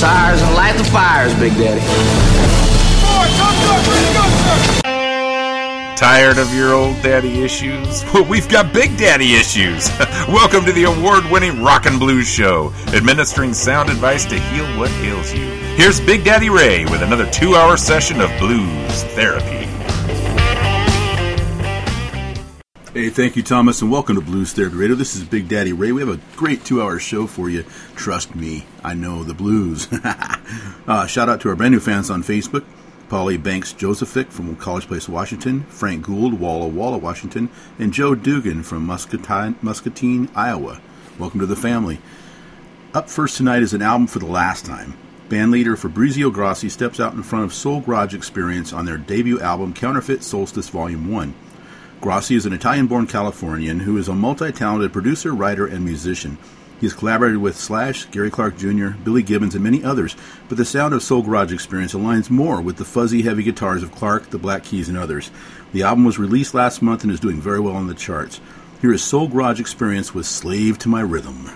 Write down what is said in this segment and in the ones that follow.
tires and light the fires, Big Daddy. Tired of your old daddy issues? Well, we've got big daddy issues. Welcome to the award winning Rock and Blues Show, administering sound advice to heal what ails you. Here's Big Daddy Ray with another two hour session of blues therapy. Hey, thank you, Thomas, and welcome to Blues Therapy Radio. This is Big Daddy Ray. We have a great two hour show for you. Trust me, I know the blues. uh, shout out to our brand new fans on Facebook. Polly Banks Josephic from College Place, Washington, Frank Gould, Walla Walla, Washington, and Joe Dugan from Muscatine, Muscatine, Iowa. Welcome to the family. Up first tonight is an album for the last time. Bandleader Fabrizio Grassi steps out in front of Soul Garage Experience on their debut album Counterfeit Solstice Volume 1. Grassi is an Italian born Californian who is a multi talented producer, writer, and musician. He has collaborated with Slash, Gary Clark Jr., Billy Gibbons, and many others, but the sound of Soul Garage Experience aligns more with the fuzzy, heavy guitars of Clark, the Black Keys, and others. The album was released last month and is doing very well on the charts. Here is Soul Garage Experience with Slave to My Rhythm.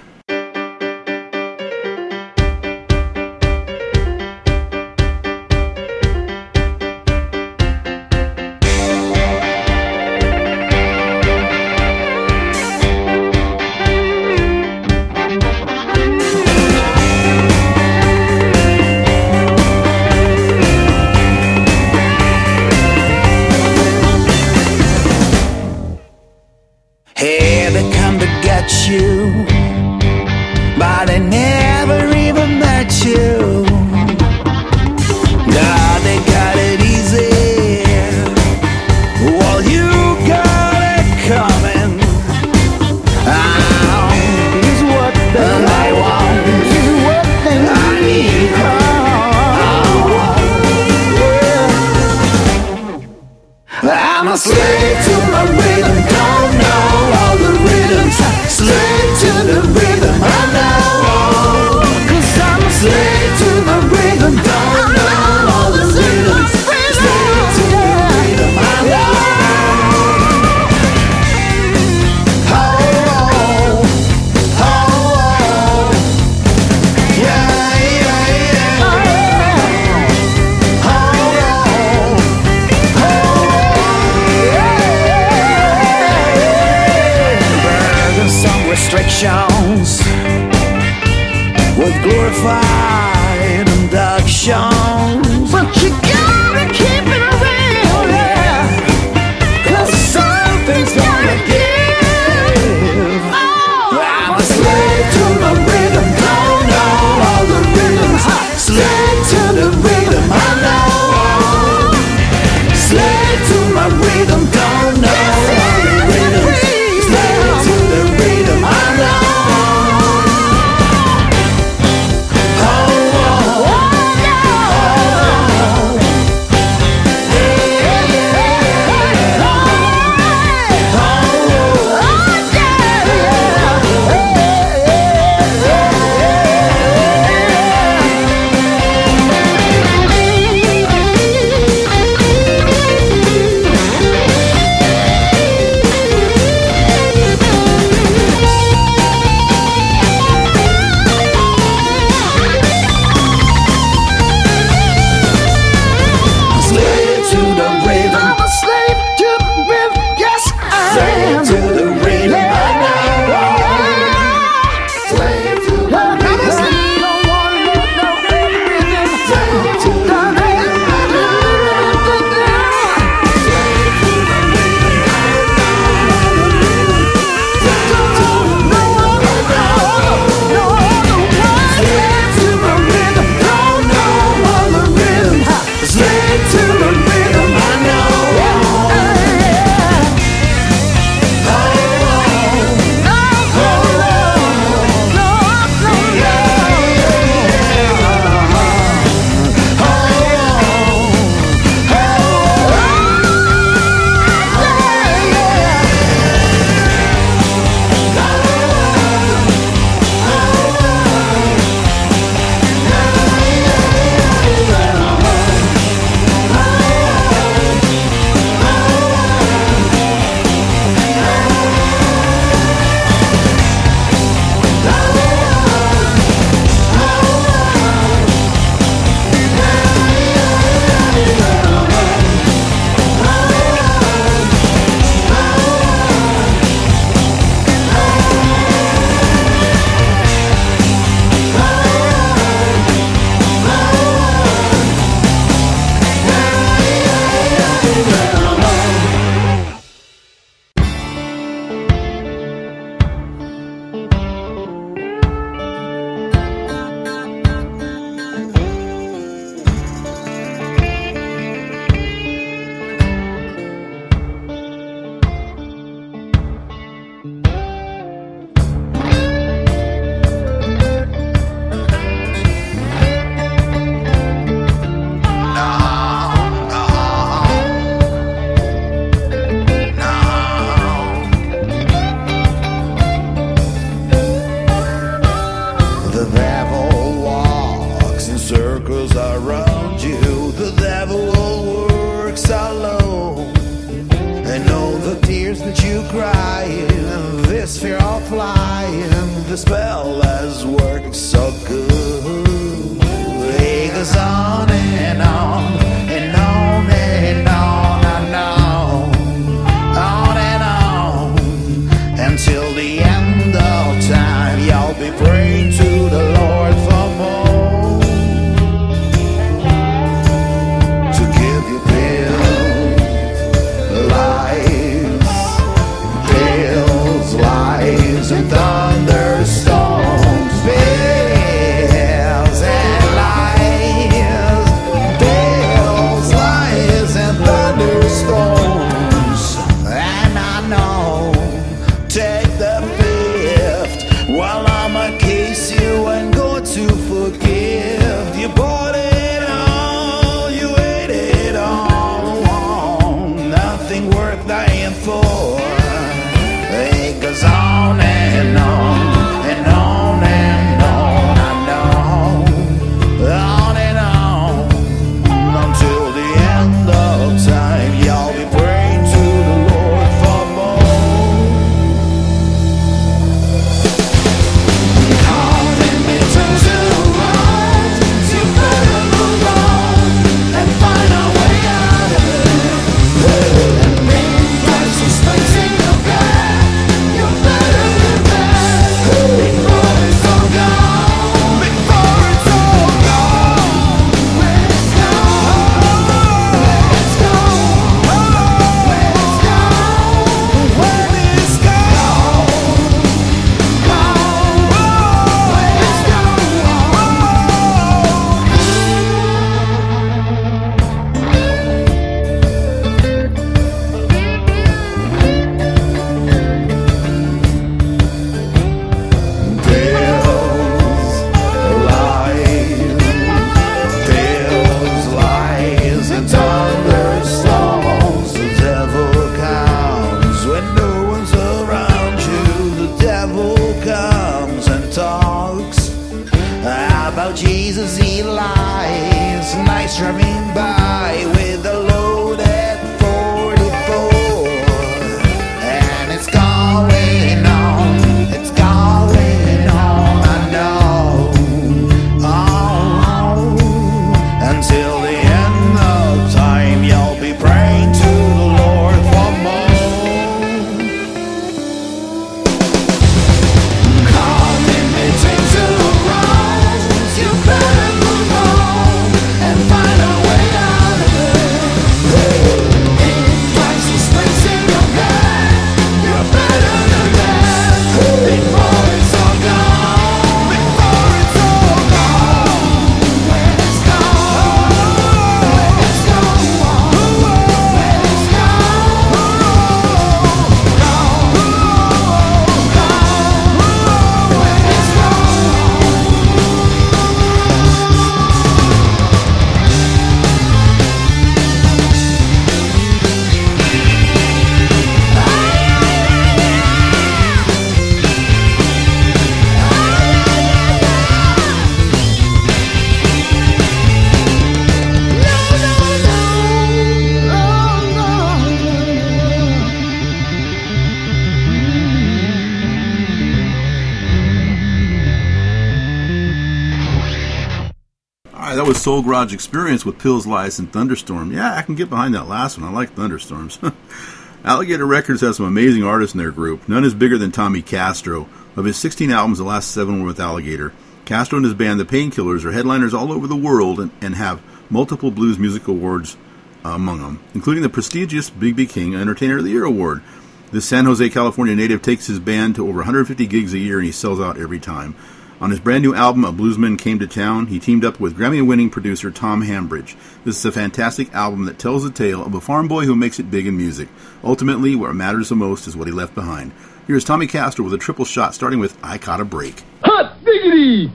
Soul Garage Experience with Pills, Lies, and Thunderstorm. Yeah, I can get behind that last one. I like Thunderstorms. Alligator Records has some amazing artists in their group. None is bigger than Tommy Castro. Of his 16 albums, the last seven were with Alligator. Castro and his band, The Painkillers, are headliners all over the world and, and have multiple blues music awards uh, among them, including the prestigious B.B. King Entertainer of the Year award. This San Jose, California native takes his band to over 150 gigs a year and he sells out every time. On his brand new album, A Bluesman Came to Town, he teamed up with Grammy winning producer Tom Hambridge. This is a fantastic album that tells the tale of a farm boy who makes it big in music. Ultimately, what matters the most is what he left behind. Here's Tommy Castro with a triple shot, starting with I Caught a Break. Hot diggity!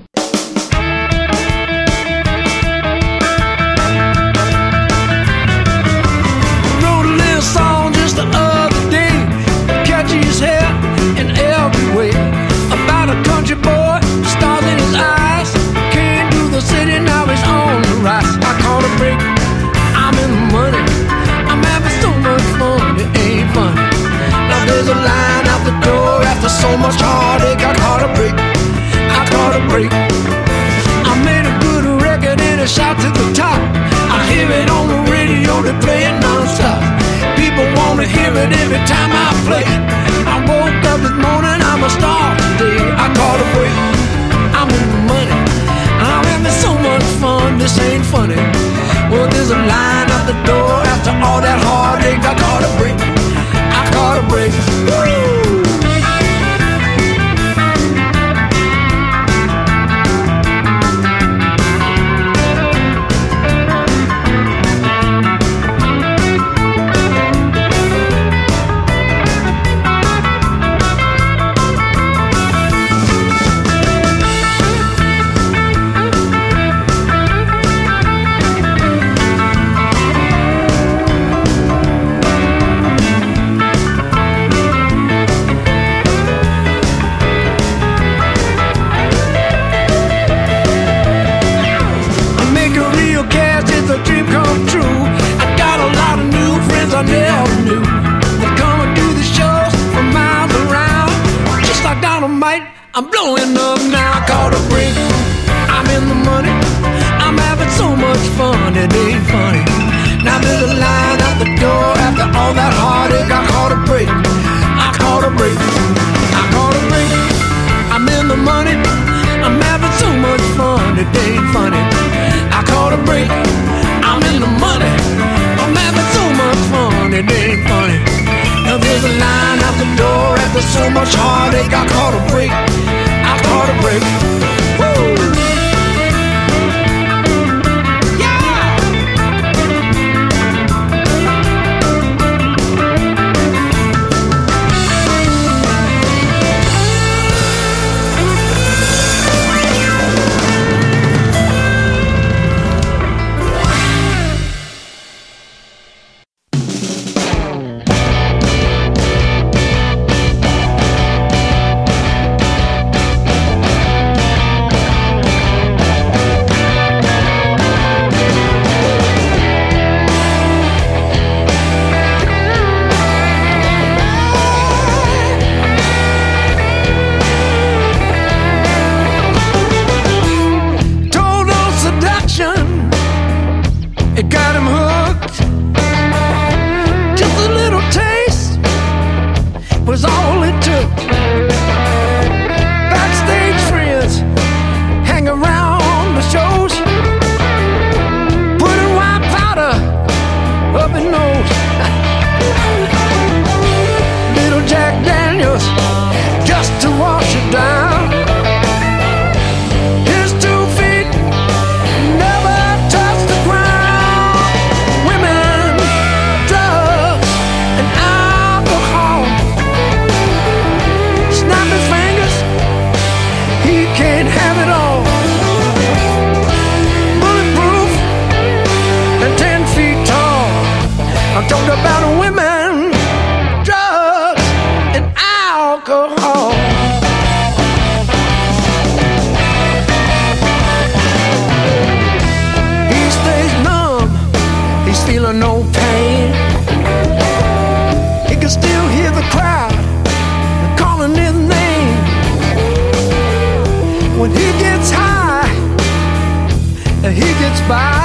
much heartache, I caught a break. I caught a break. I made a good record and a shot to the top. I hear it on the radio, they play it nonstop. People wanna hear it every time I play. still hear the crowd calling his name. When he gets high, he gets by.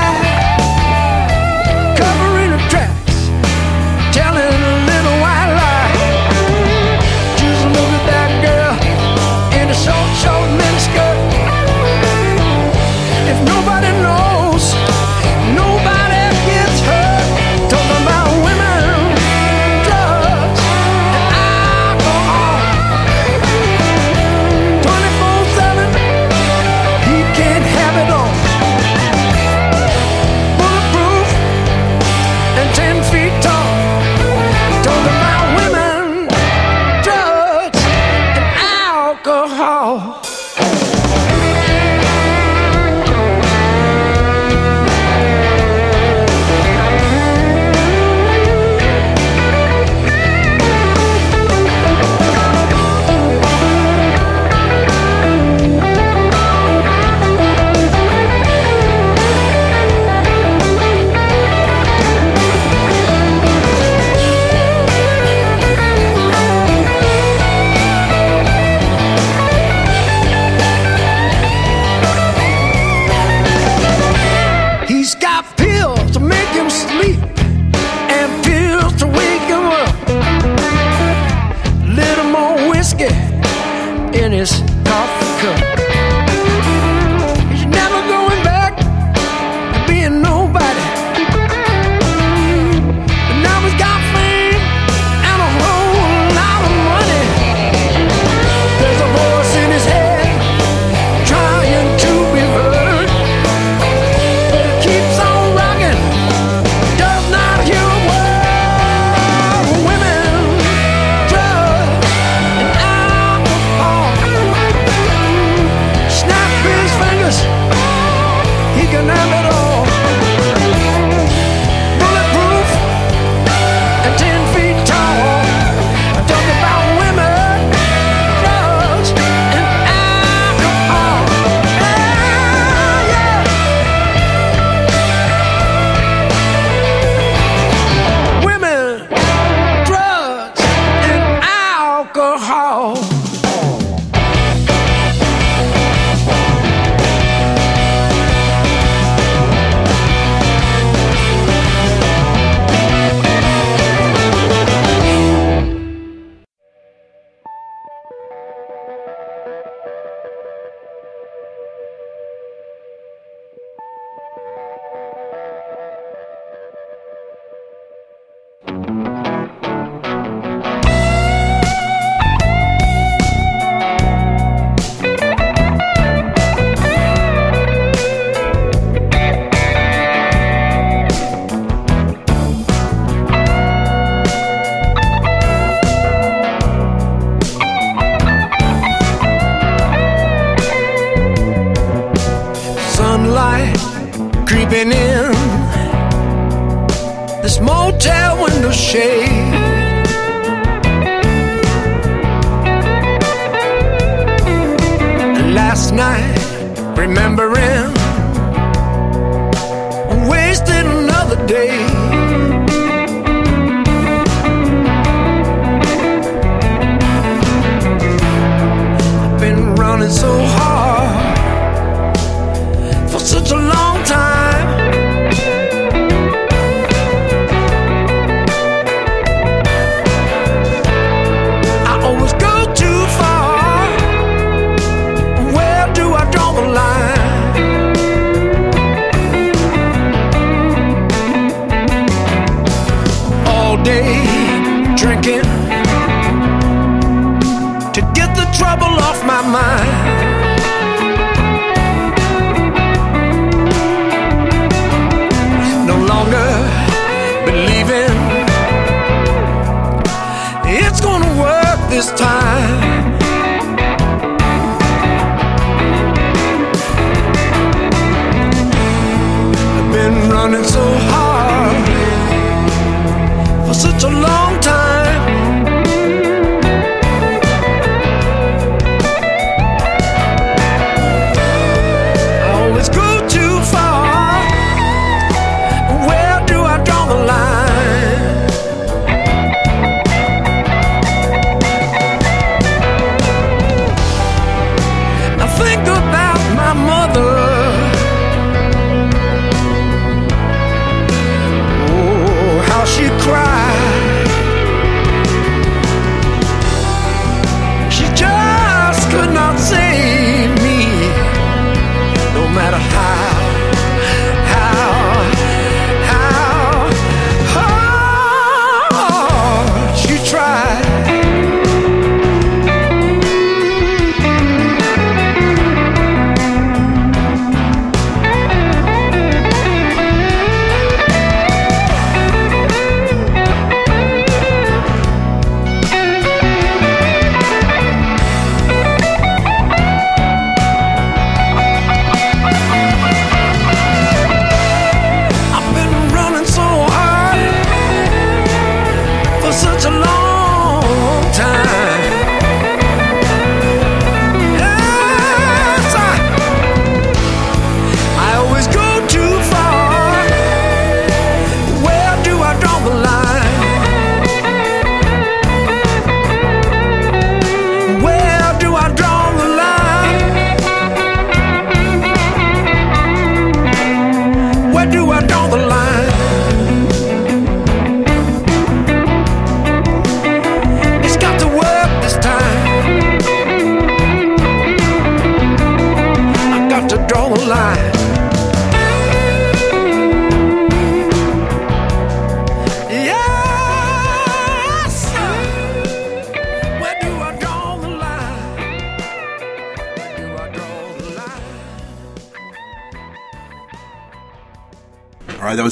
Been running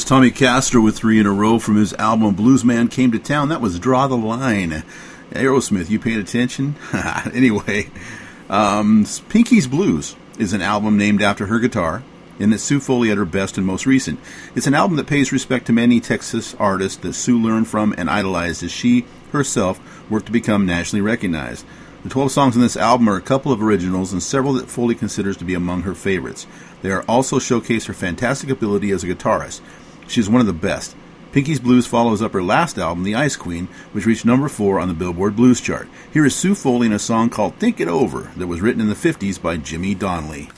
was Tommy Castro with three in a row from his album Bluesman Came to Town. That was Draw the Line. Aerosmith, you paid attention? anyway, um, Pinky's Blues is an album named after her guitar, and it's Sue Foley at her best and most recent. It's an album that pays respect to many Texas artists that Sue learned from and idolized as she herself worked to become nationally recognized. The 12 songs on this album are a couple of originals and several that Foley considers to be among her favorites. They are also showcase her fantastic ability as a guitarist. She is one of the best. Pinky's Blues follows up her last album, The Ice Queen, which reached number 4 on the Billboard Blues chart. Here is Sue Foley in a song called Think It Over that was written in the 50s by Jimmy Donnelly.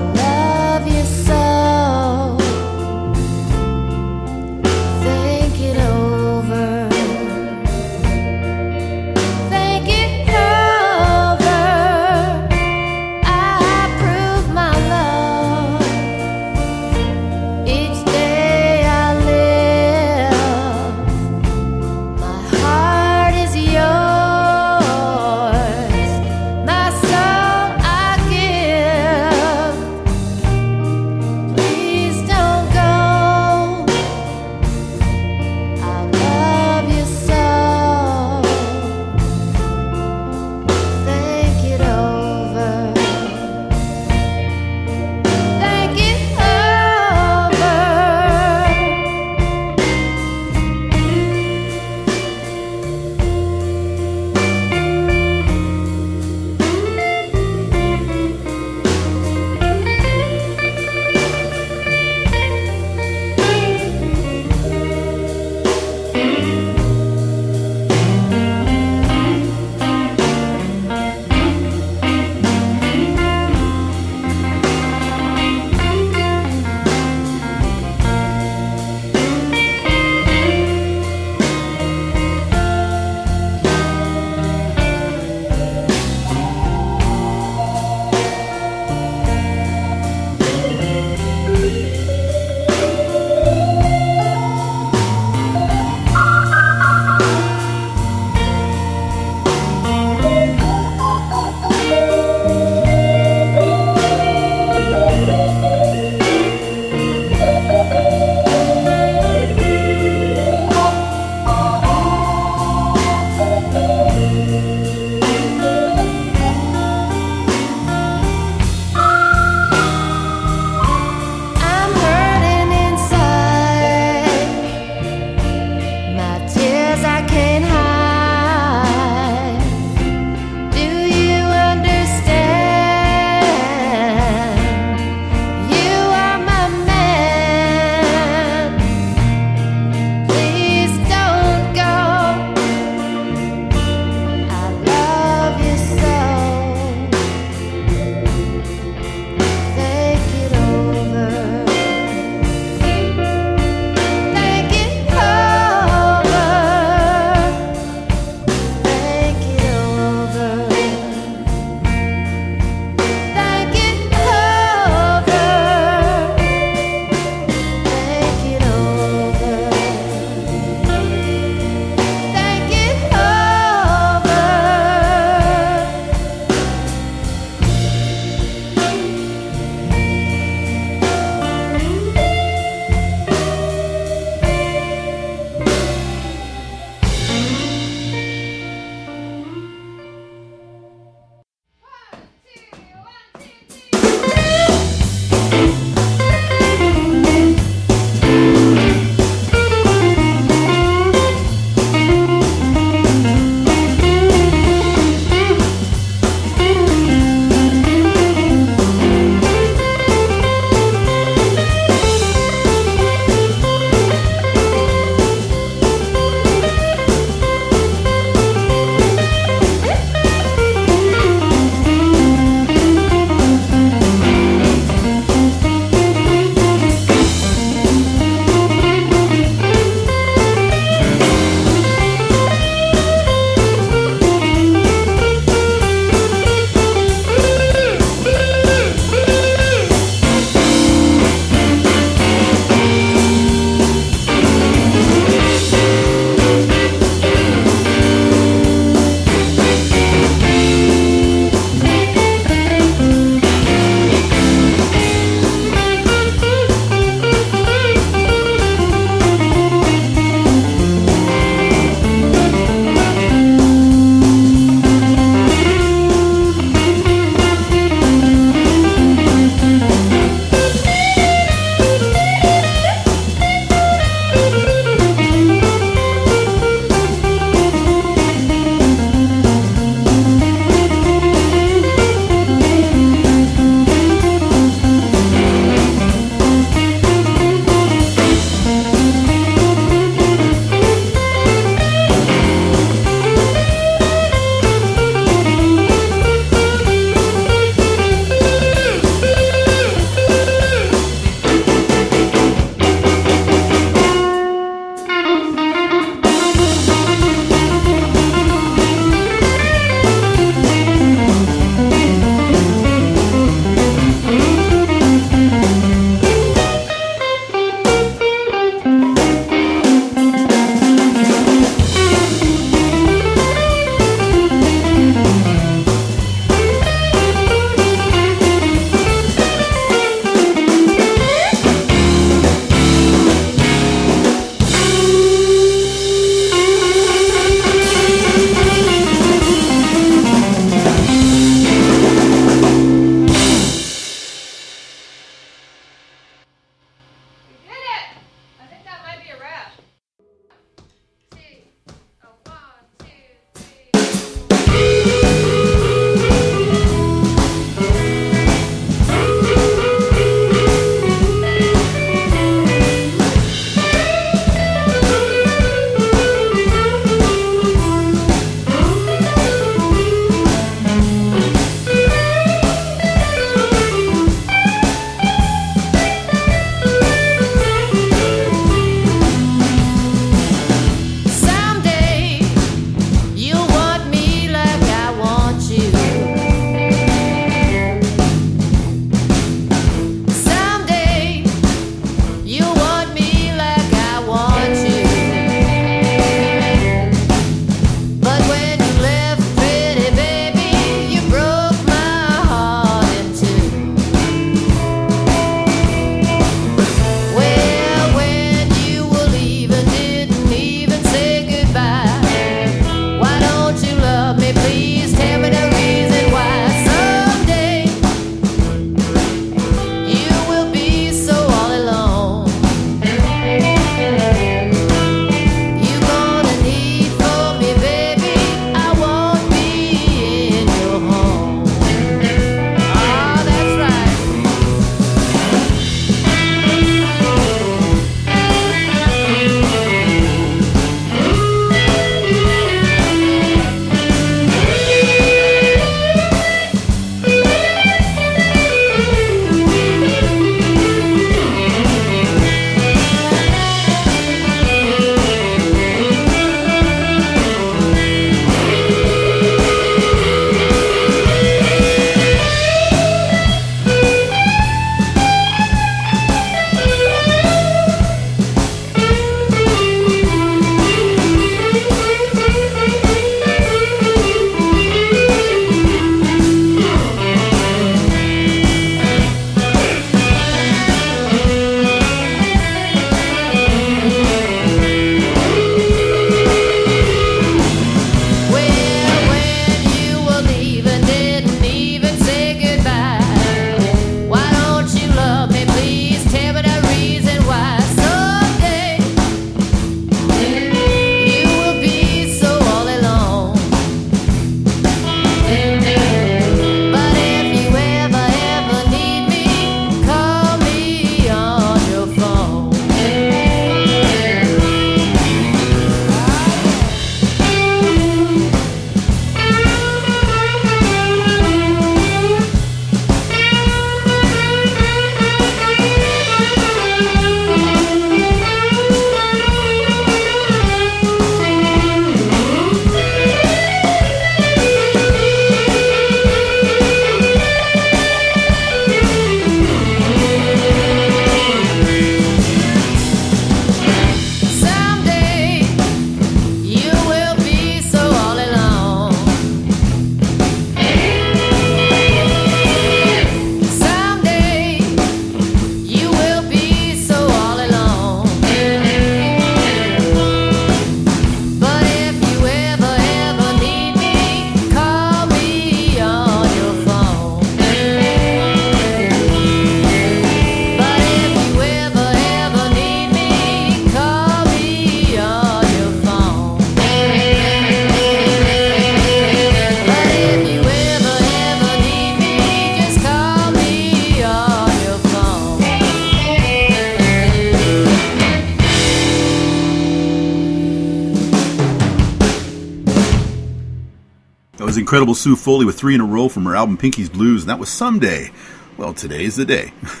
Incredible Sue Foley with three in a row from her album Pinky's Blues, and that was Someday. Well, today's the day.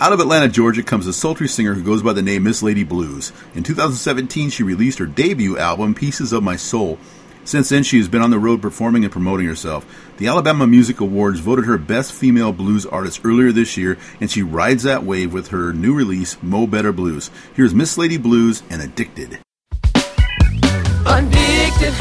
Out of Atlanta, Georgia comes a sultry singer who goes by the name Miss Lady Blues. In 2017, she released her debut album, Pieces of My Soul. Since then, she has been on the road performing and promoting herself. The Alabama Music Awards voted her Best Female Blues Artist earlier this year, and she rides that wave with her new release, Mo Better Blues. Here's Miss Lady Blues and Addicted. Addicted,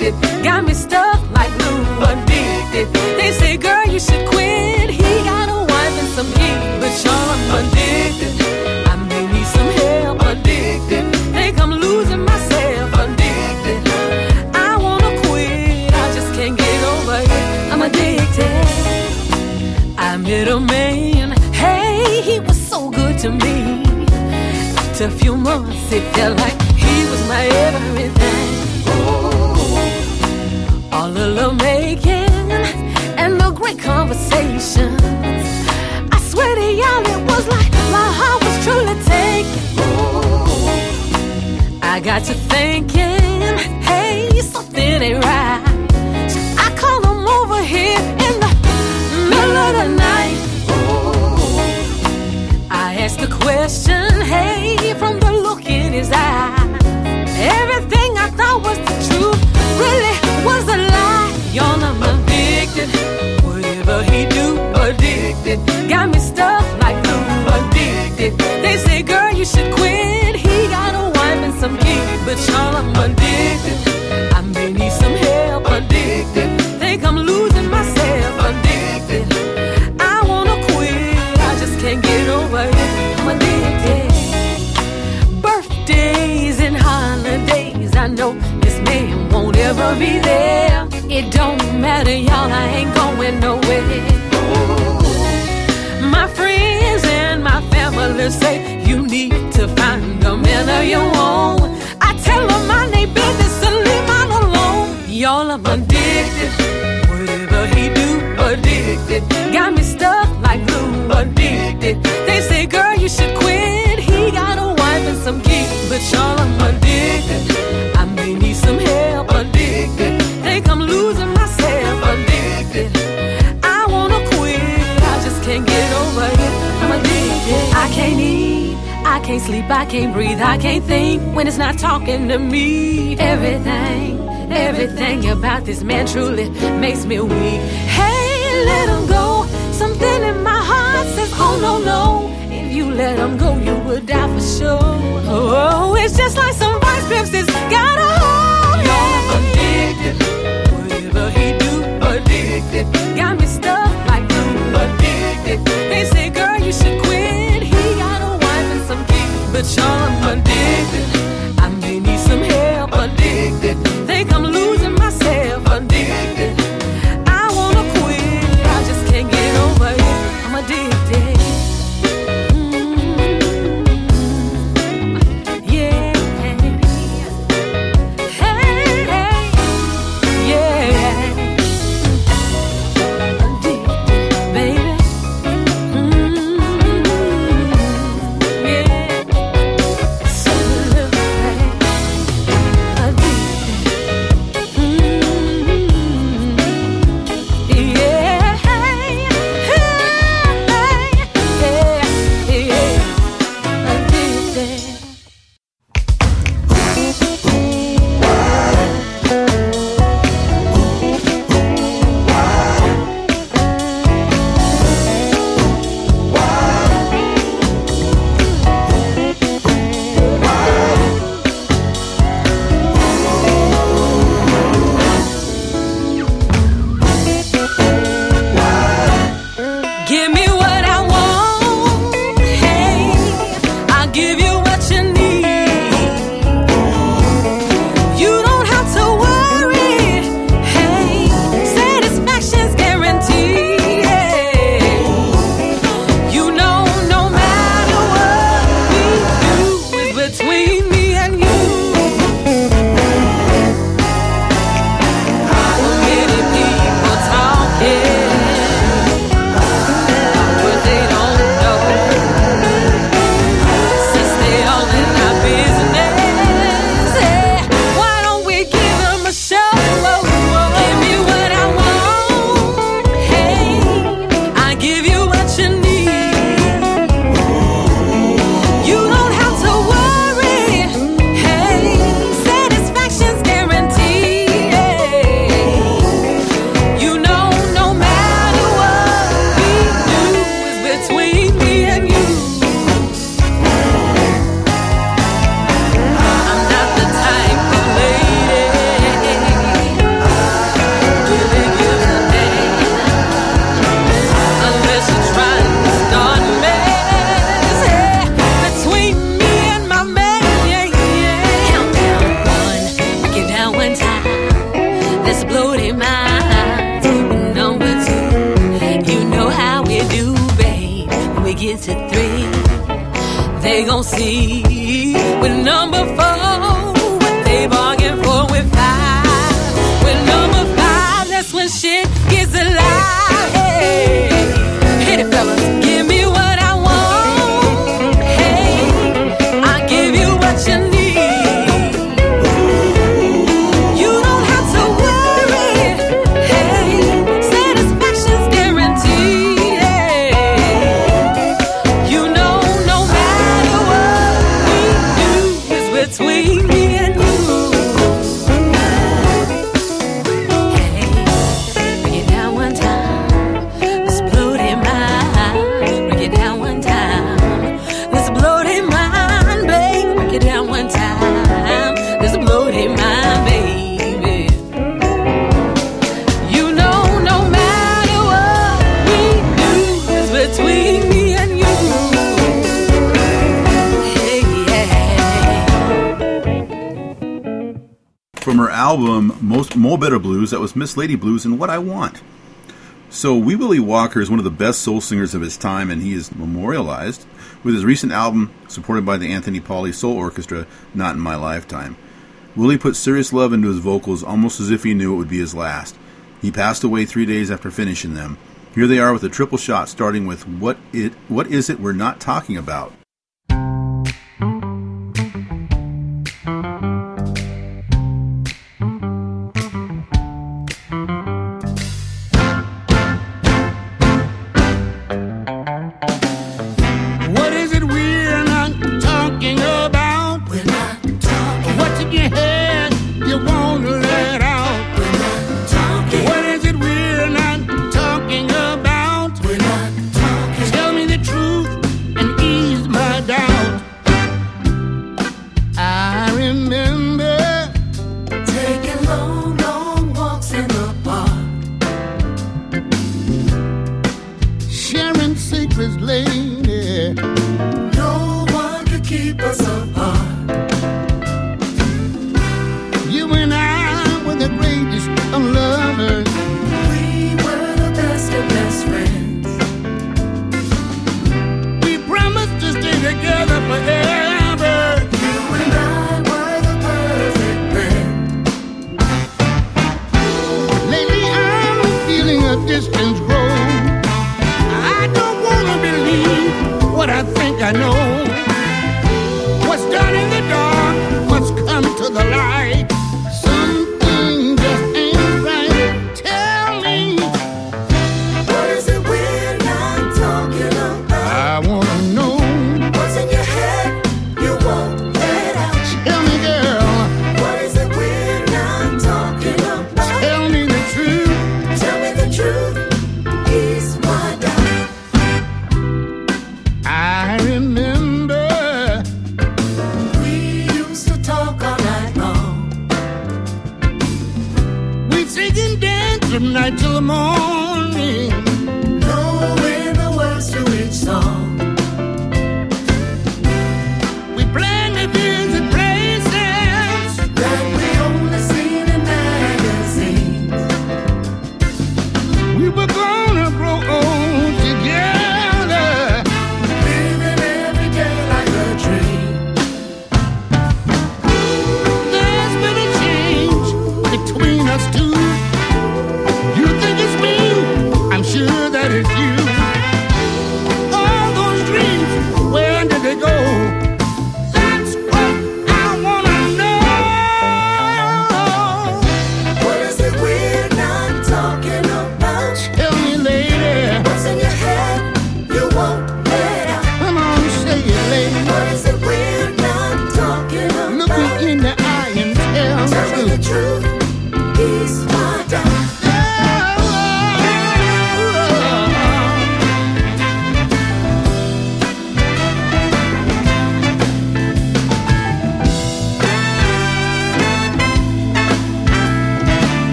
addicted. Got me stuck like glue, addicted. They say, girl, you should quit. He got a wife and some kids, but y'all, I'm addicted. I may need some help, addicted. Think I'm losing myself, addicted. I wanna quit, I just can't get over it. I'm addicted. I met a man, hey, he was so good to me. After a few months, it felt like he was my everything. Love making and the great conversations. I swear to y'all, it was like my heart was truly taken. Oh, I got to thinking, hey, something ain't right. I called him over here addicted. Got me stuck like glue, addicted. They say, girl, you should quit. He got a wife and some kids, but y'all, I'm addicted. I may need some help, addicted. Think I'm losing myself, addicted. I wanna quit, I just can't get over it. I'm addicted. Birthdays and holidays, I know this man won't ever be there. It don't matter, y'all, I ain't going nowhere. Family say you need to find a man of your own. I tell them I ain't business and leave mine alone. Y'all, I'm addicted. Whatever he do, addicted. I can't I can't sleep, I can't breathe, I can't think when it's not talking to me. Everything, everything about this man truly makes me weak. Hey, let him go. Something in my heart says, oh no, no. If you let him go, you would die for sure. Oh, it's just like some vice grips that's got a hold. You're addicted. Whatever he do, addicted. Got me stuck kids, but y'all, Lady Blues and What I Want. So, Wee Willie Walker is one of the best soul singers of his time, and he is memorialized with his recent album, supported by the Anthony Paule Soul Orchestra, Not in My Lifetime. Willie put serious love into his vocals almost as if he knew it would be his last. He passed away three days after finishing them. Here they are with a triple shot, starting with "What It What Is It We're Not Talking About."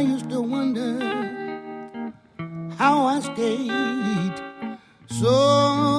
I used to wonder how I stayed so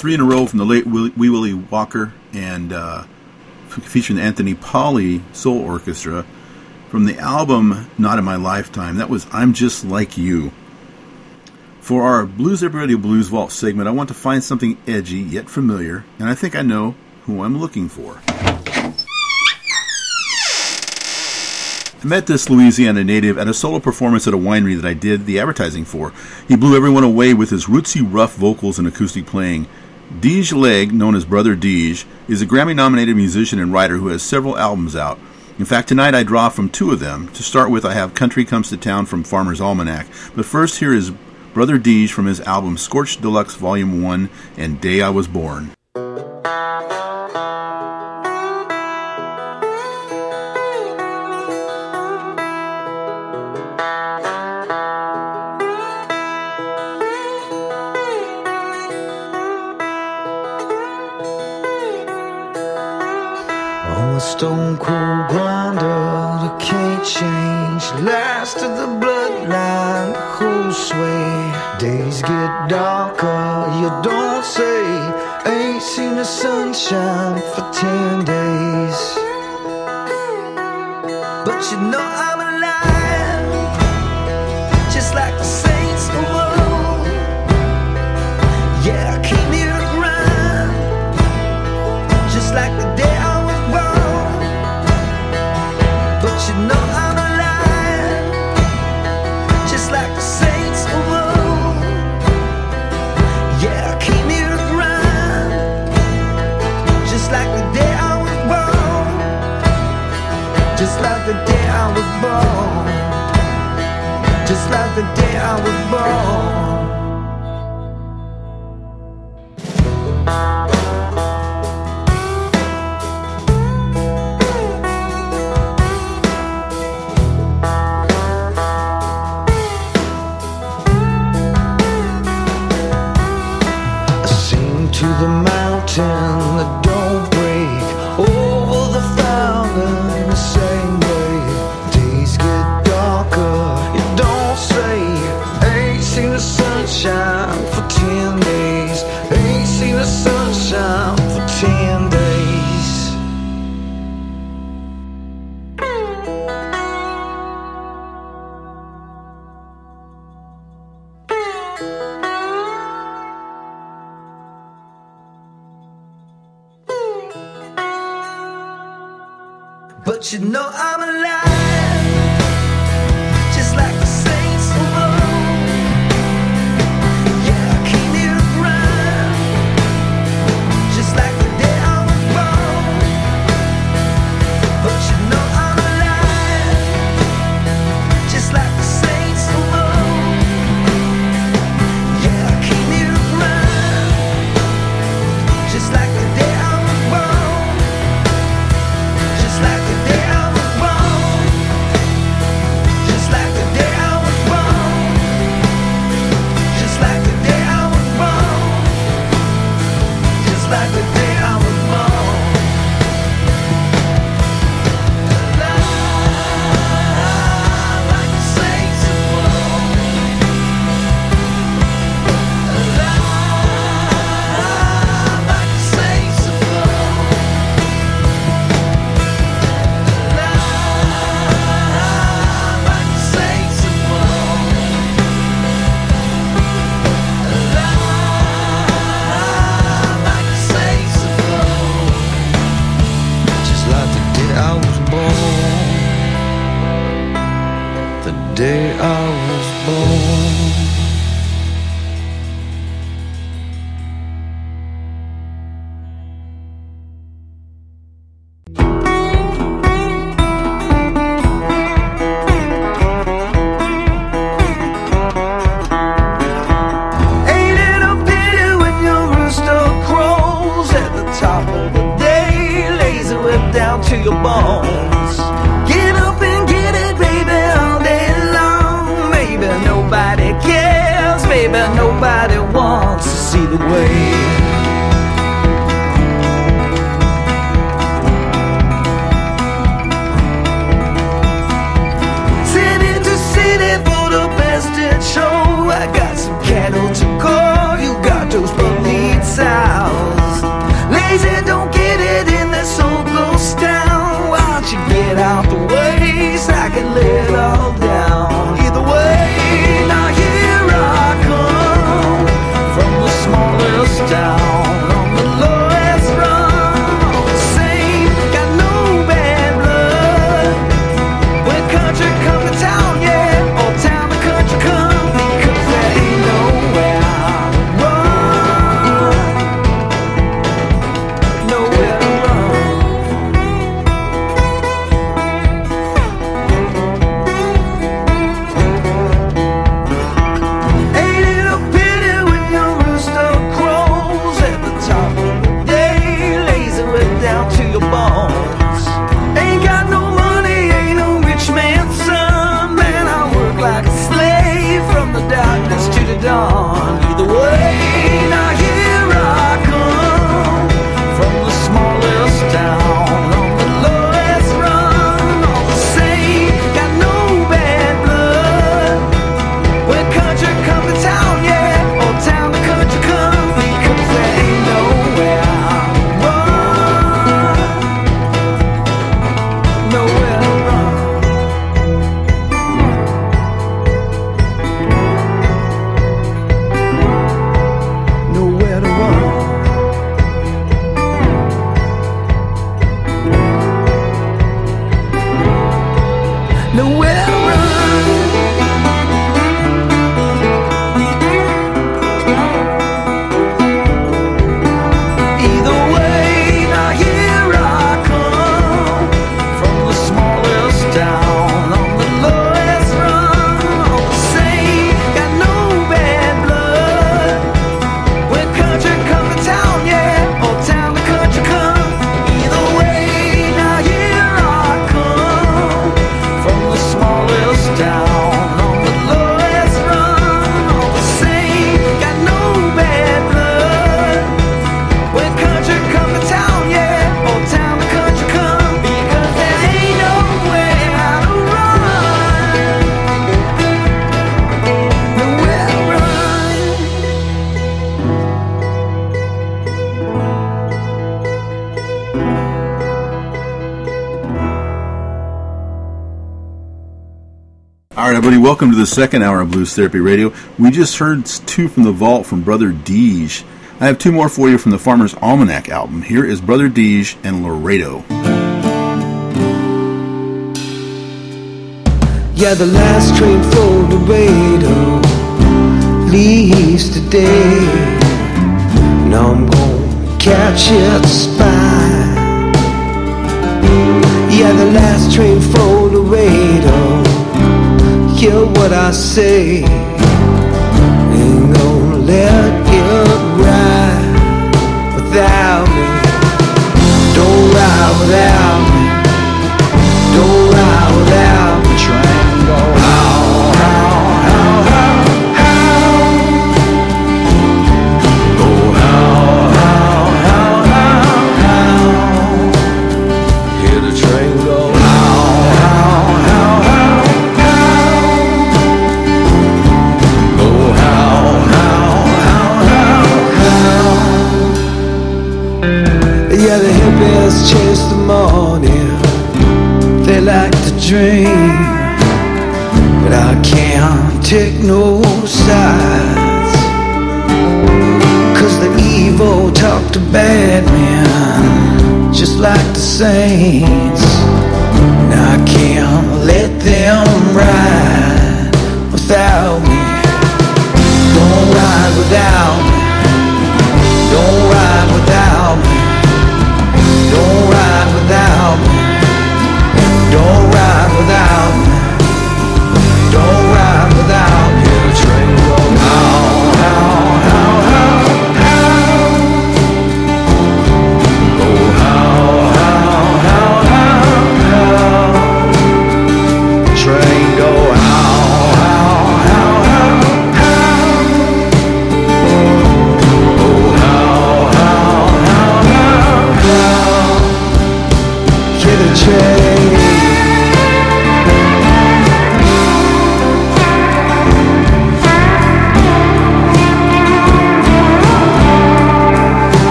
three in a row from the late Wee Willie Walker and uh, featuring the Anthony Paule Soul Orchestra from the album Not in My Lifetime. That was I'm Just Like You. For our Blues Everybody Blues Vault segment, I want to find something edgy yet familiar, and I think I know who I'm looking for. I met this Louisiana native at a solo performance at a winery that I did the advertising for. He blew everyone away with his rootsy, rough vocals and acoustic playing. Dege Legg, known as Brother Dege, is a Grammy nominated musician and writer who has several albums out. In fact, tonight I draw from two of them. To start with, I have Country Comes to Town from Farmer's Almanac. But first, here is Brother Dege from his album Scorched Deluxe Volume 1 and Day I Was Born. Stone cold grinder that can't change. Last of the bloodline, the whole sway. Days get darker, you don't say. Ain't seen the sunshine for ten days. I was born. All right, everybody, welcome to the second hour of Blues Therapy Radio. We just heard two from the vault from Brother Dege. I have two more for you from the Farmer's Almanac album. Here is Brother Dege and Laredo. Yeah, the last train for Laredo leaves today. Now I'm gonna catch its spy. Yeah, the last train for Laredo care what I say. Ain't gonna let it ride without me. Don't ride without me.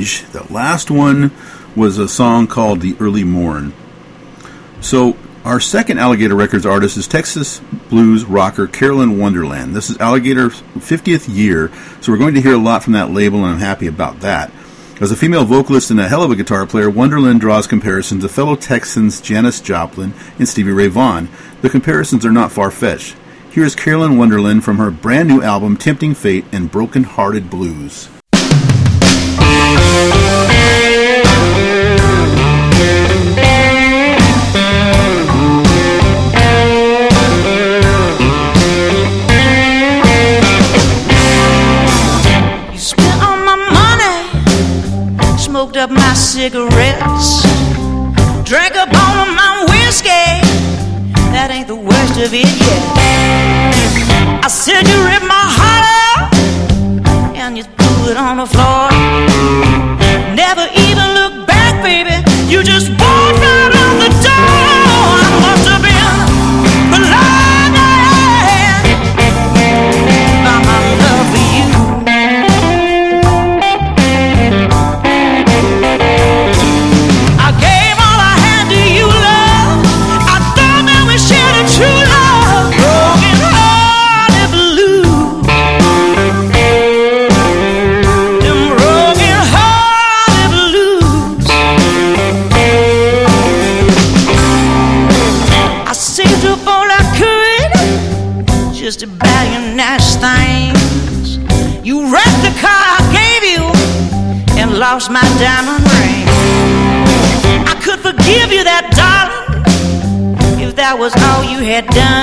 Prestige. The last one was a song called The Early Morn. So, our second Alligator Records artist is Texas blues rocker Carolyn Wonderland. This is Alligator's 50th year, so we're going to hear a lot from that label, and I'm happy about that. As a female vocalist and a hell of a guitar player, Wonderland draws comparisons to fellow Texans Janis Joplin and Stevie Ray Vaughan. The comparisons are not far fetched. Here is Carolyn Wonderland from her brand new album, Tempting Fate and Broken Hearted Blues. get.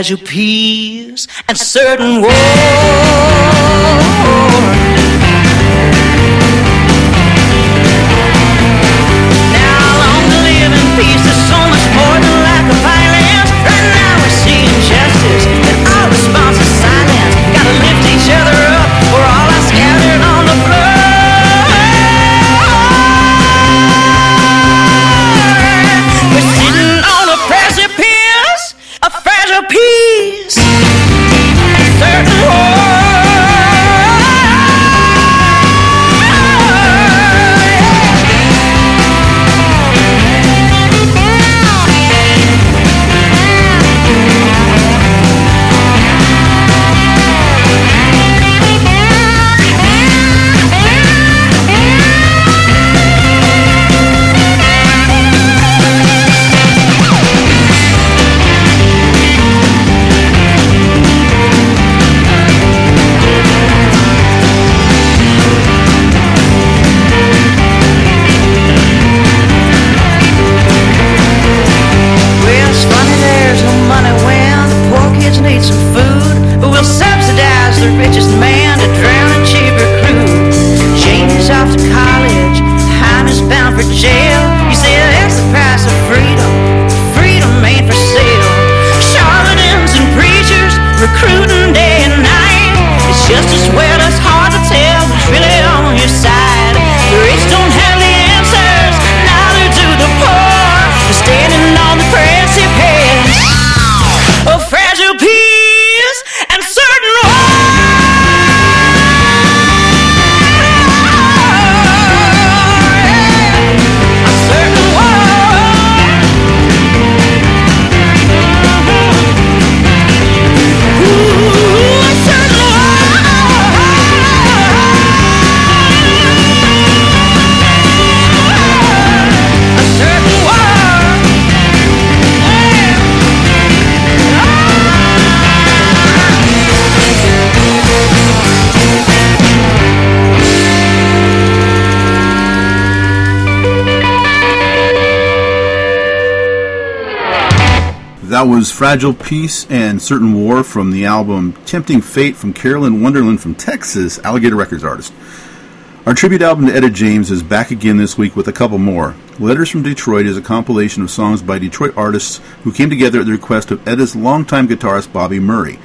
Of you peace That was Fragile Peace and Certain War from the album Tempting Fate from Carolyn Wonderland from Texas, Alligator Records artist. Our tribute album to Etta James is back again this week with a couple more. Letters from Detroit is a compilation of songs by Detroit artists who came together at the request of Etta's longtime guitarist Bobby Murray.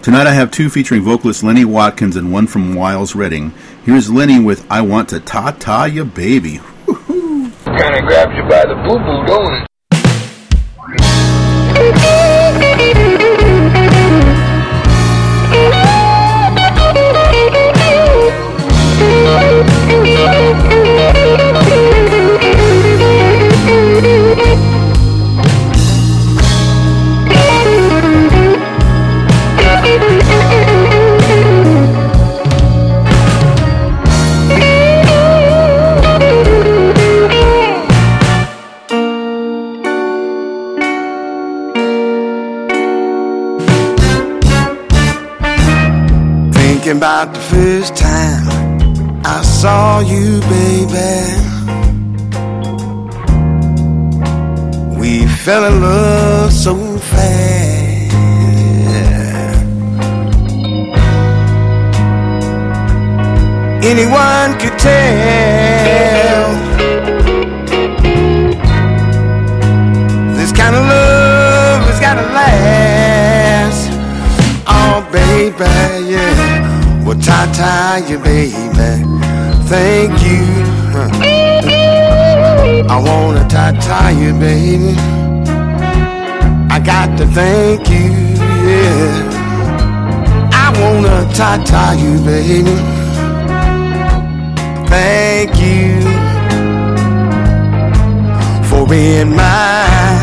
Tonight I have two featuring vocalist Lenny Watkins and one from Wiles Redding. Here's Lenny with I Want to Ta Ta Ya Baby. Kinda grabs you by the boo boo, don't it? About the first time I saw you, baby. We fell in love so fast. Anyone could tell this kind of love has gotta last. Oh, baby, yeah. Tie tie you, baby. Thank you. I wanna tie tie you, baby. I got to thank you, yeah. I wanna tie tie you, baby. Thank you for being mine.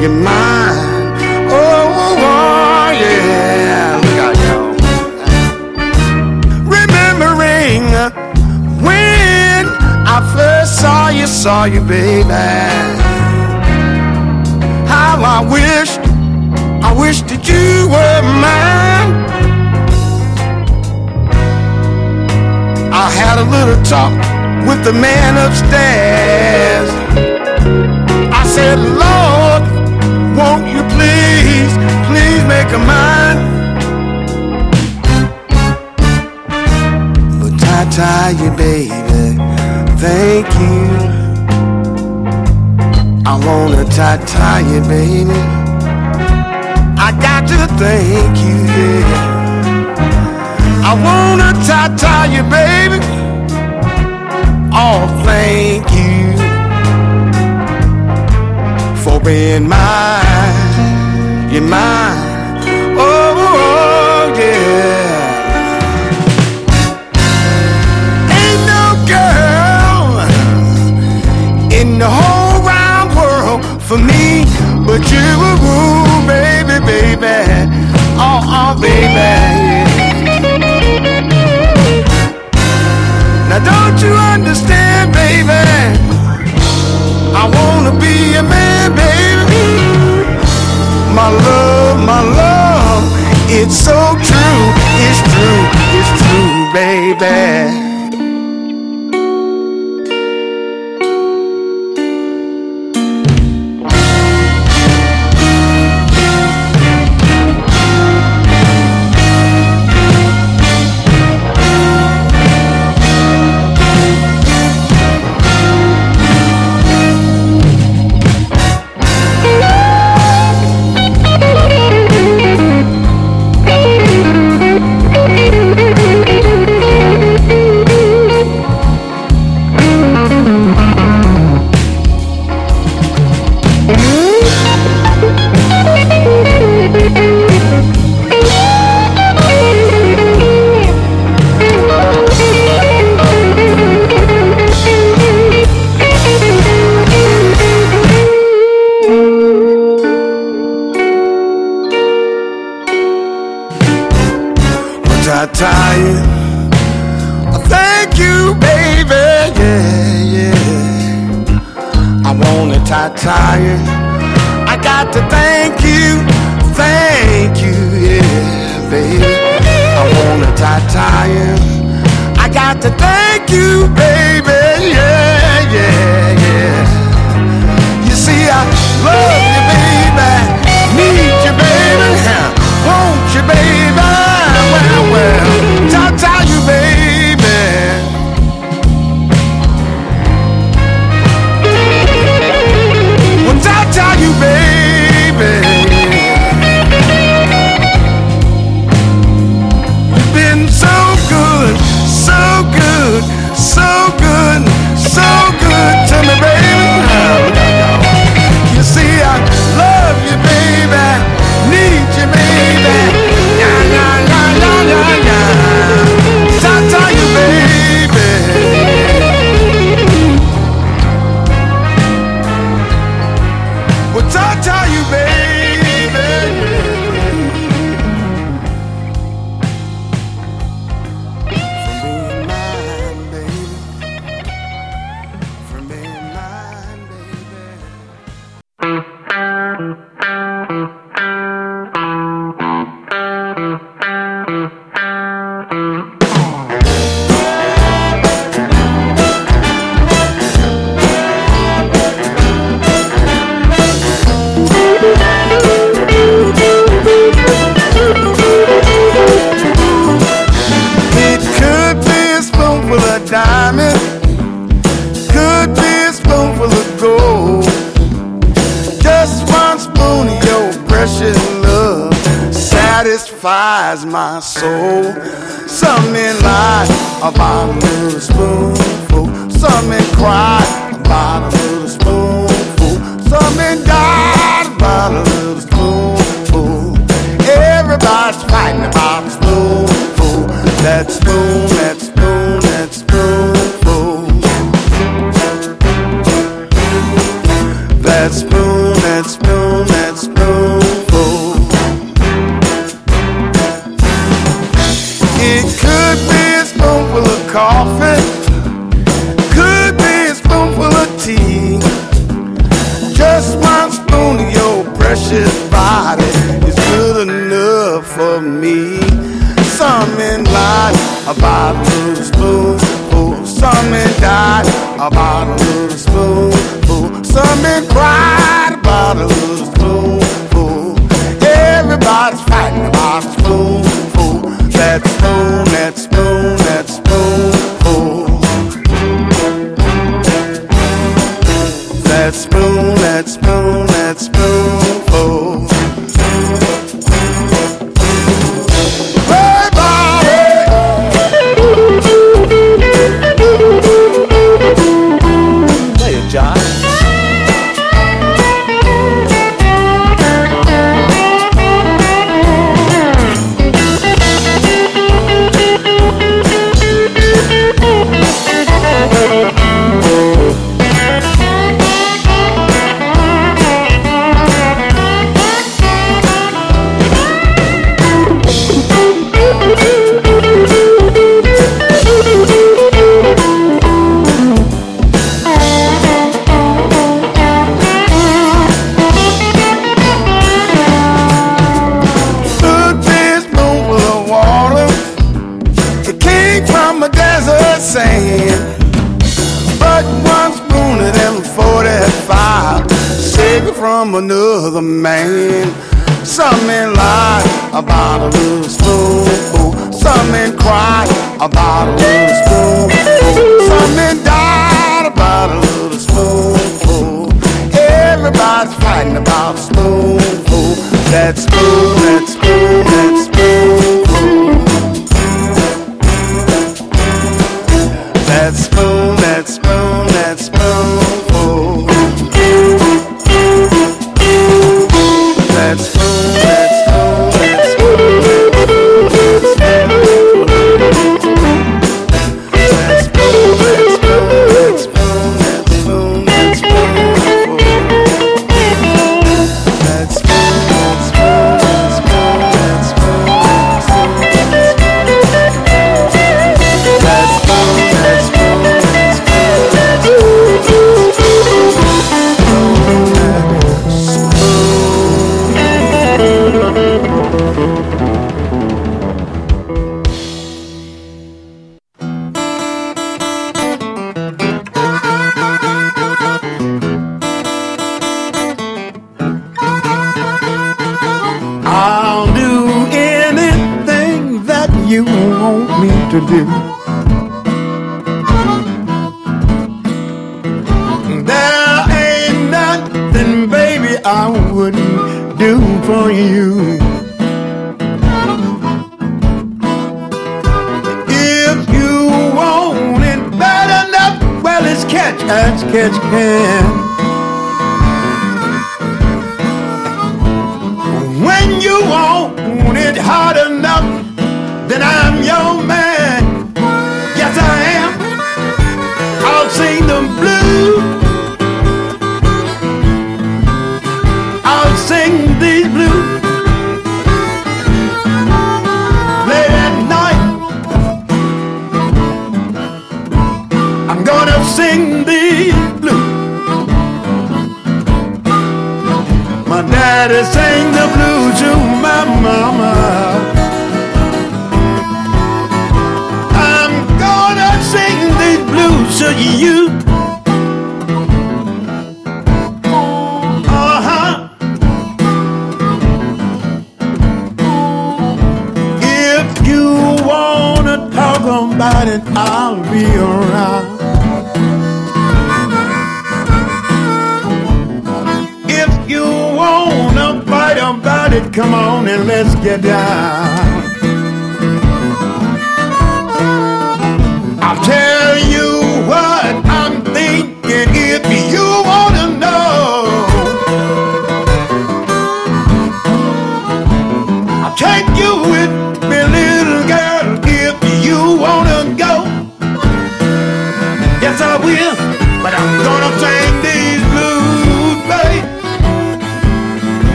You're mine. Oh, oh, oh, saw you, saw you, baby. How I wished, I wished that you were mine. I had a little talk with the man upstairs. I said, Lord, won't you please, please make a mine? But tie tie you, baby, thank you. I wanna tie tie you, baby. I got to thank you, yeah. I wanna tie tie you, baby. Oh, thank you for being mine. You're mine. For me but you, ooh, baby, baby. Oh, oh, baby. Now don't you understand, baby? I wanna be a man, baby. My love, my love, it's so true, it's true, it's true, baby. diamond, could be a spoonful of gold. Just one spoon of your precious love satisfies my soul. Something lies about a little spoonful, Some men cry about a little spoonful, something died about a little spoonful. Everybody's fighting about a spoonful, that spoon, that spoon. that spoon, that spoon, that spoonful. It could be a spoonful of coffee, could be a spoonful of tea. Just one spoon of your precious body is good enough for me. Some life about a spoon, oh, some died about a little spoon some big about a full, full. Everybody's fighting about a spoonful. That spoon, that spoon, that spoonful. That spoon, that catch can.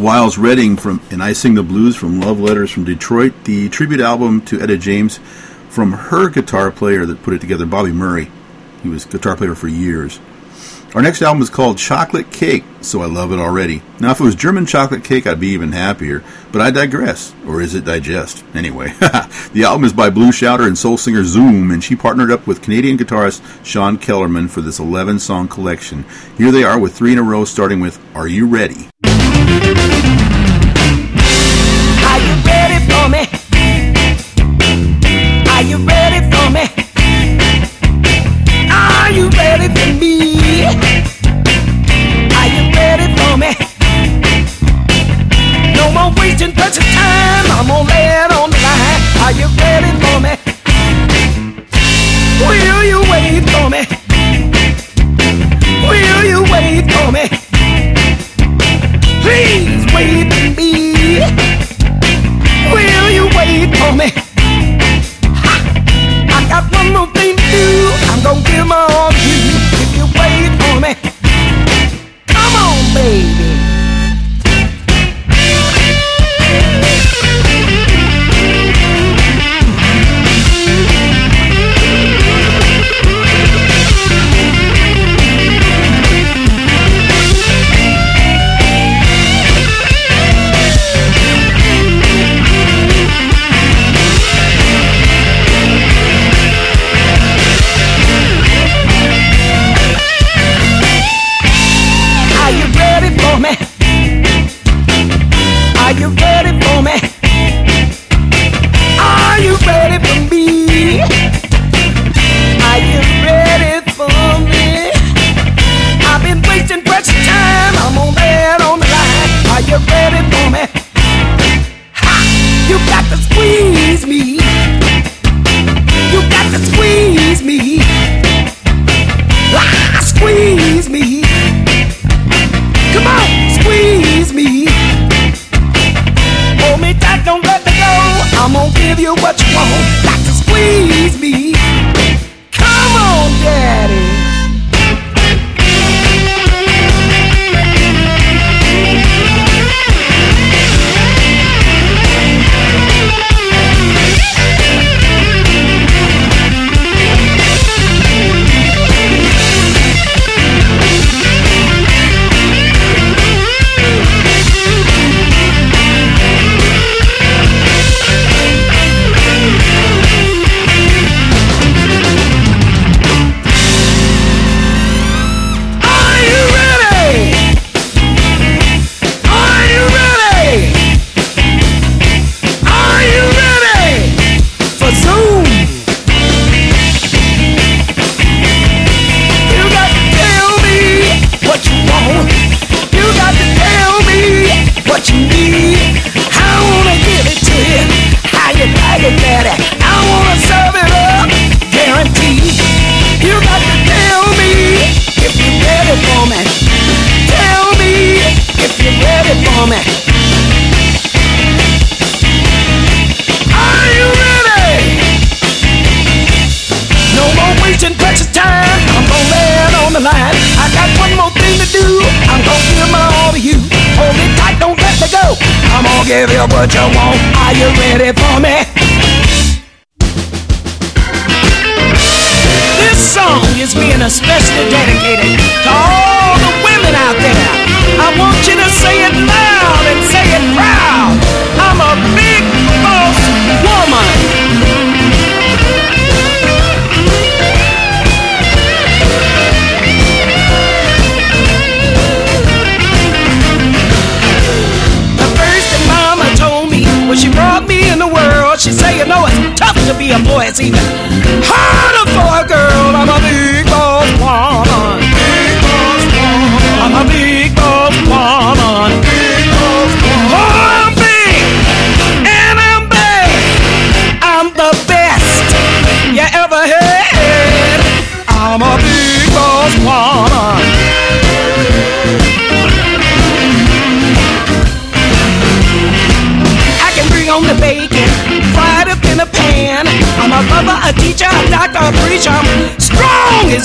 Wiles Redding from and I Sing the Blues from Love Letters from Detroit, the tribute album to Etta James from her guitar player that put it together, Bobby Murray. He was guitar player for years. Our next album is called Chocolate Cake, so I love it already. Now, if it was German chocolate cake, I'd be even happier, but I digress. Or is it digest? Anyway, the album is by Blue Shouter and soul singer Zoom, and she partnered up with Canadian guitarist Sean Kellerman for this 11 song collection. Here they are with three in a row, starting with Are You Ready? Are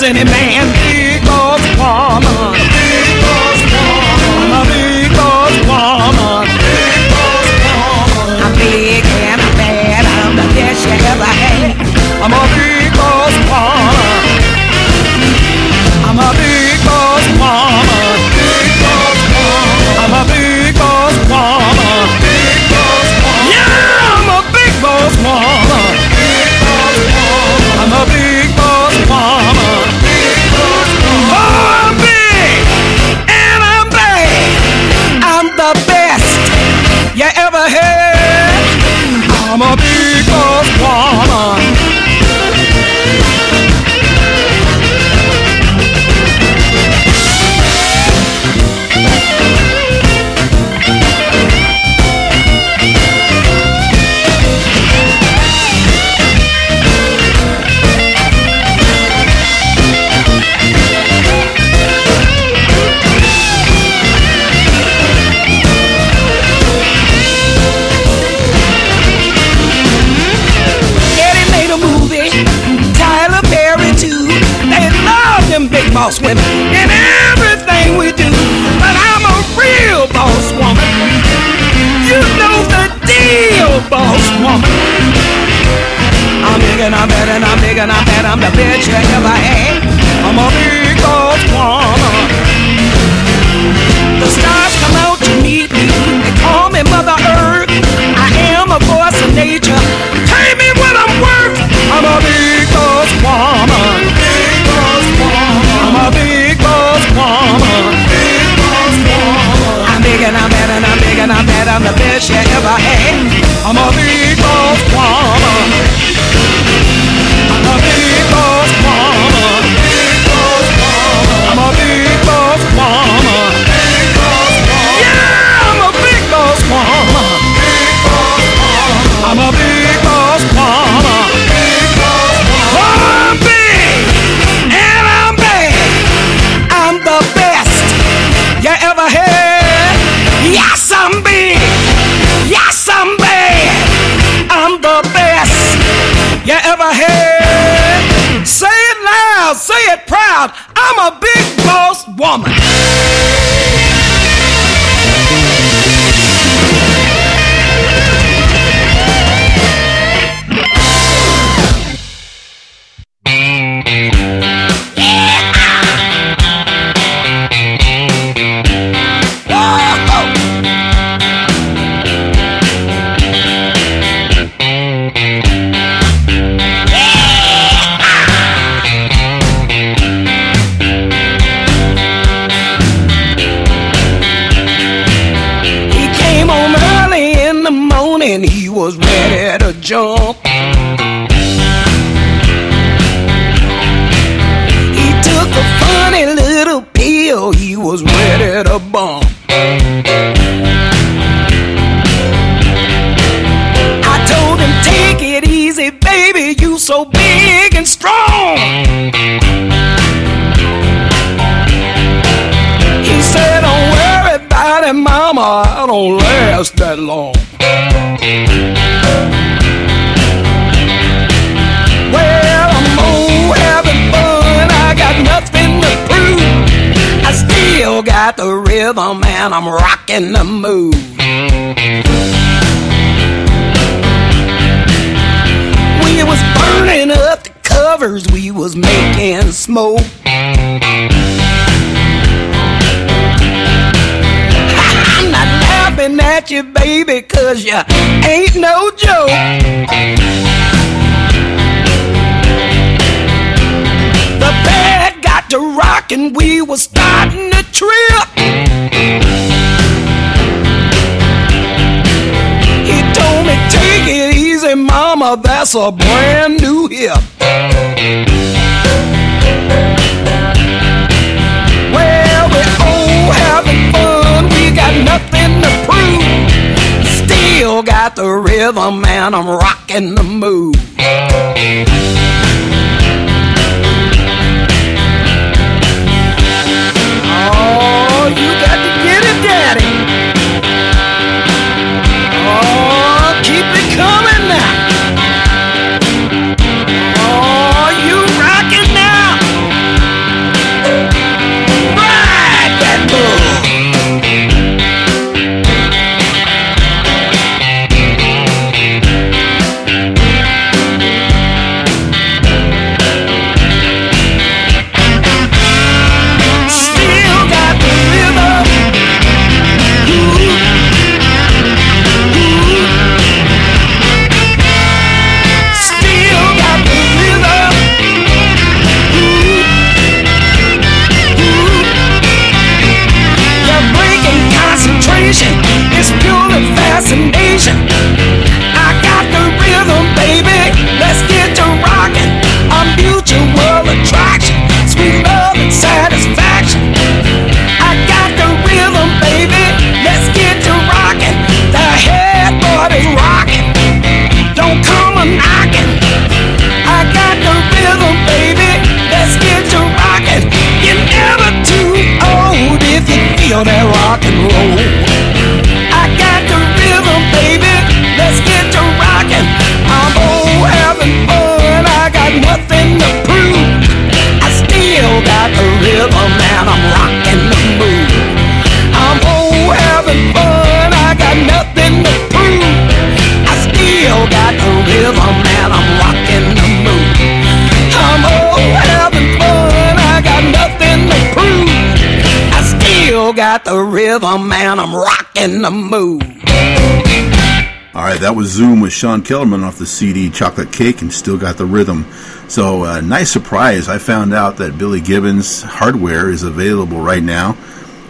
any man. and I'm the best you ever had. I'm a big old woman. head. Say it loud, say it rhythm and I'm rocking the mood. We was burning up the covers, we was making smoke. I'm not laughing at you, baby, cause you ain't no joke. The bed got to rockin', we was startin'. A brand new hip. Well, we're all having fun, we got nothing to prove. Still got the rhythm, and I'm rocking the move. Oh, you got rhythm and I'm rocking the move. All right, that was Zoom with Sean Kellerman off the CD Chocolate Cake and still got the rhythm. So, uh, nice surprise. I found out that Billy Gibbons hardware is available right now.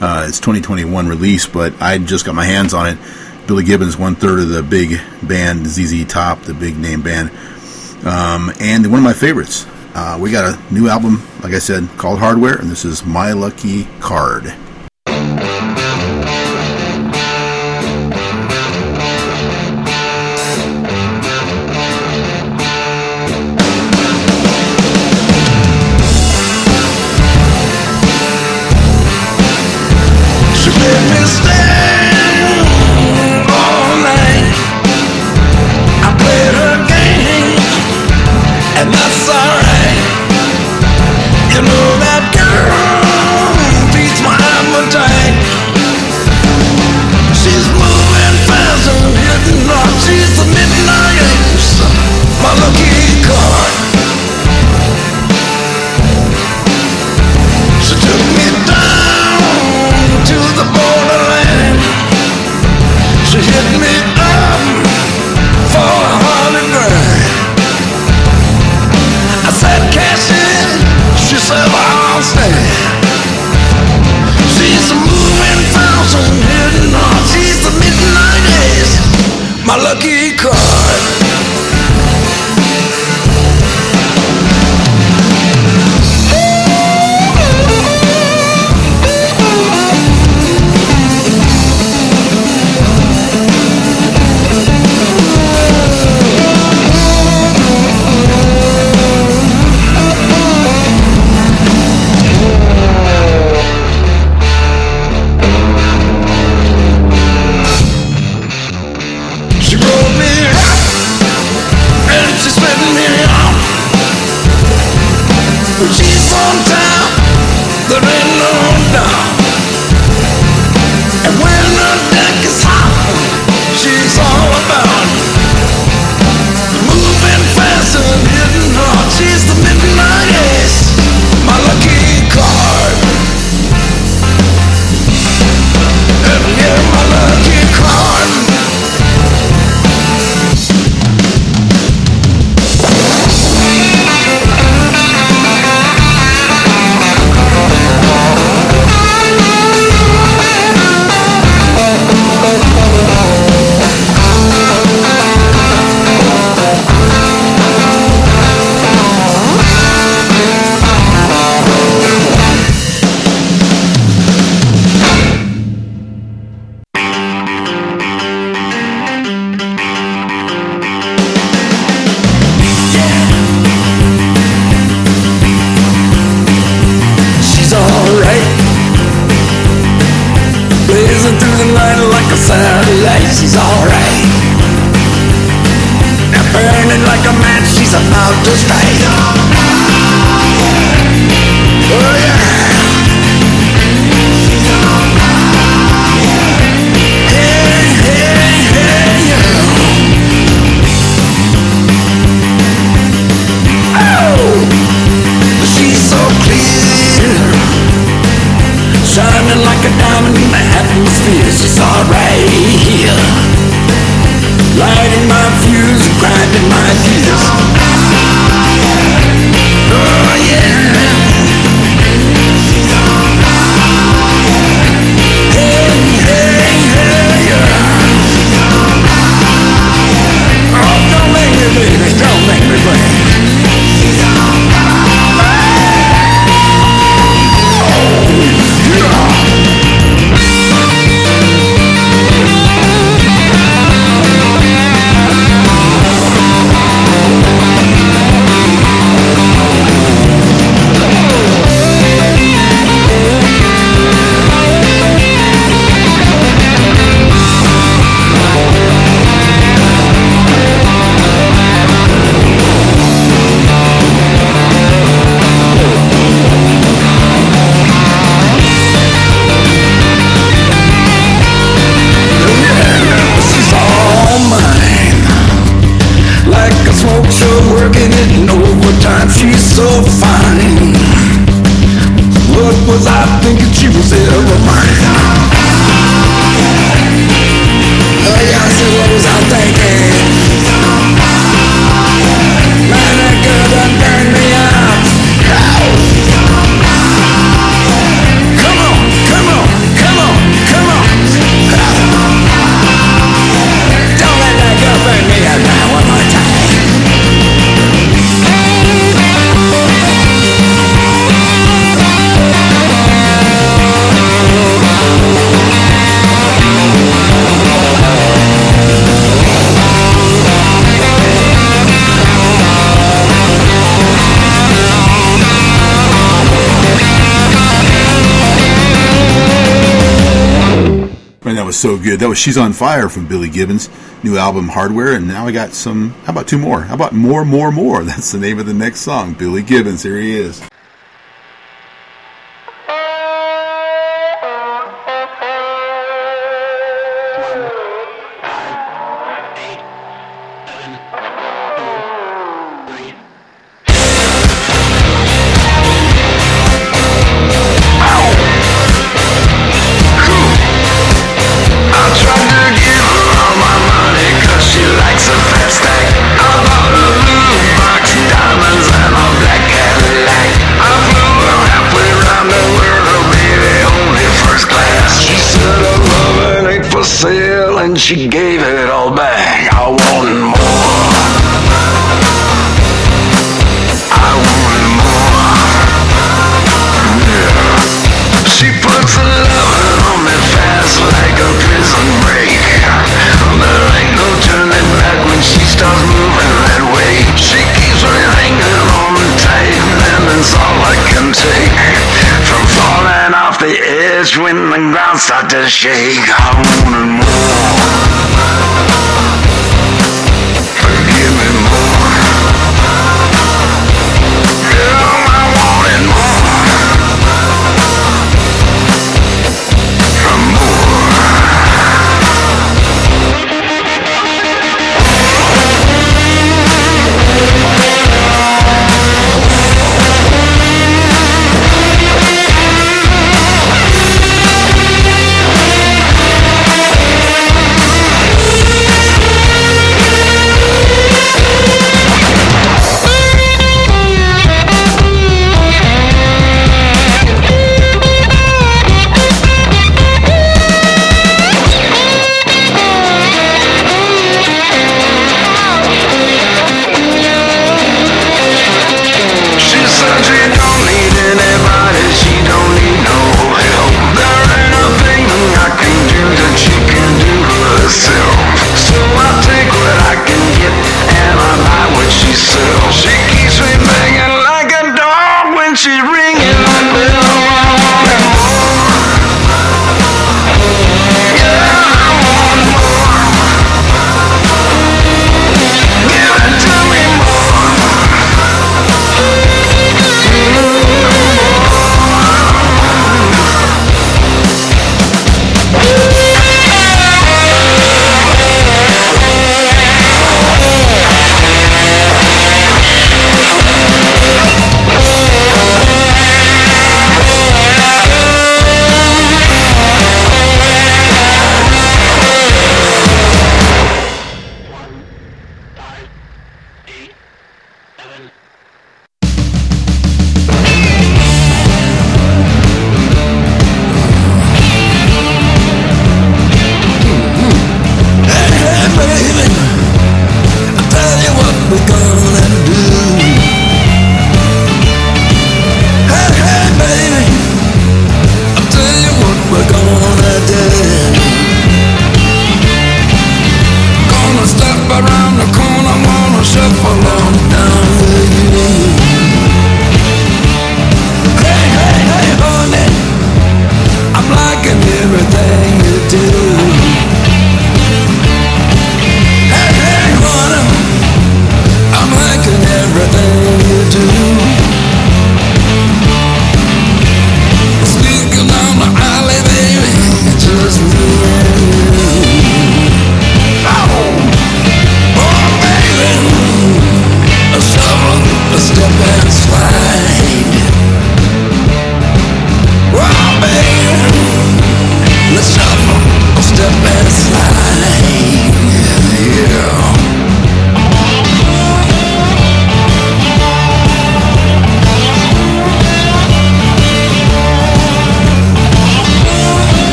Uh, it's 2021 release, but I just got my hands on it. Billy Gibbons, one third of the big band ZZ Top, the big name band, um, and one of my favorites. Uh, we got a new album, like I said, called Hardware, and this is My Lucky Card. That was She's on Fire from Billy Gibbons' new album Hardware. And now I got some, how about two more? How about More, More, More? That's the name of the next song. Billy Gibbons, here he is. She gave it all back. I wanted more. I wanted more. Yeah. She puts a loving on me fast like a prison break. There ain't no turning back when she starts moving that way. She keeps me hanging on tight, and that's all I can take. From falling off the edge when the ground starts to shake. I wanted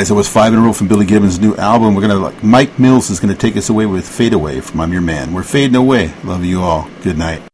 guys. That was five in a row from Billy Gibbons' new album. We're gonna like Mike Mills is gonna take us away with "Fade Away" from "I'm Your Man." We're fading away. Love you all. Good night.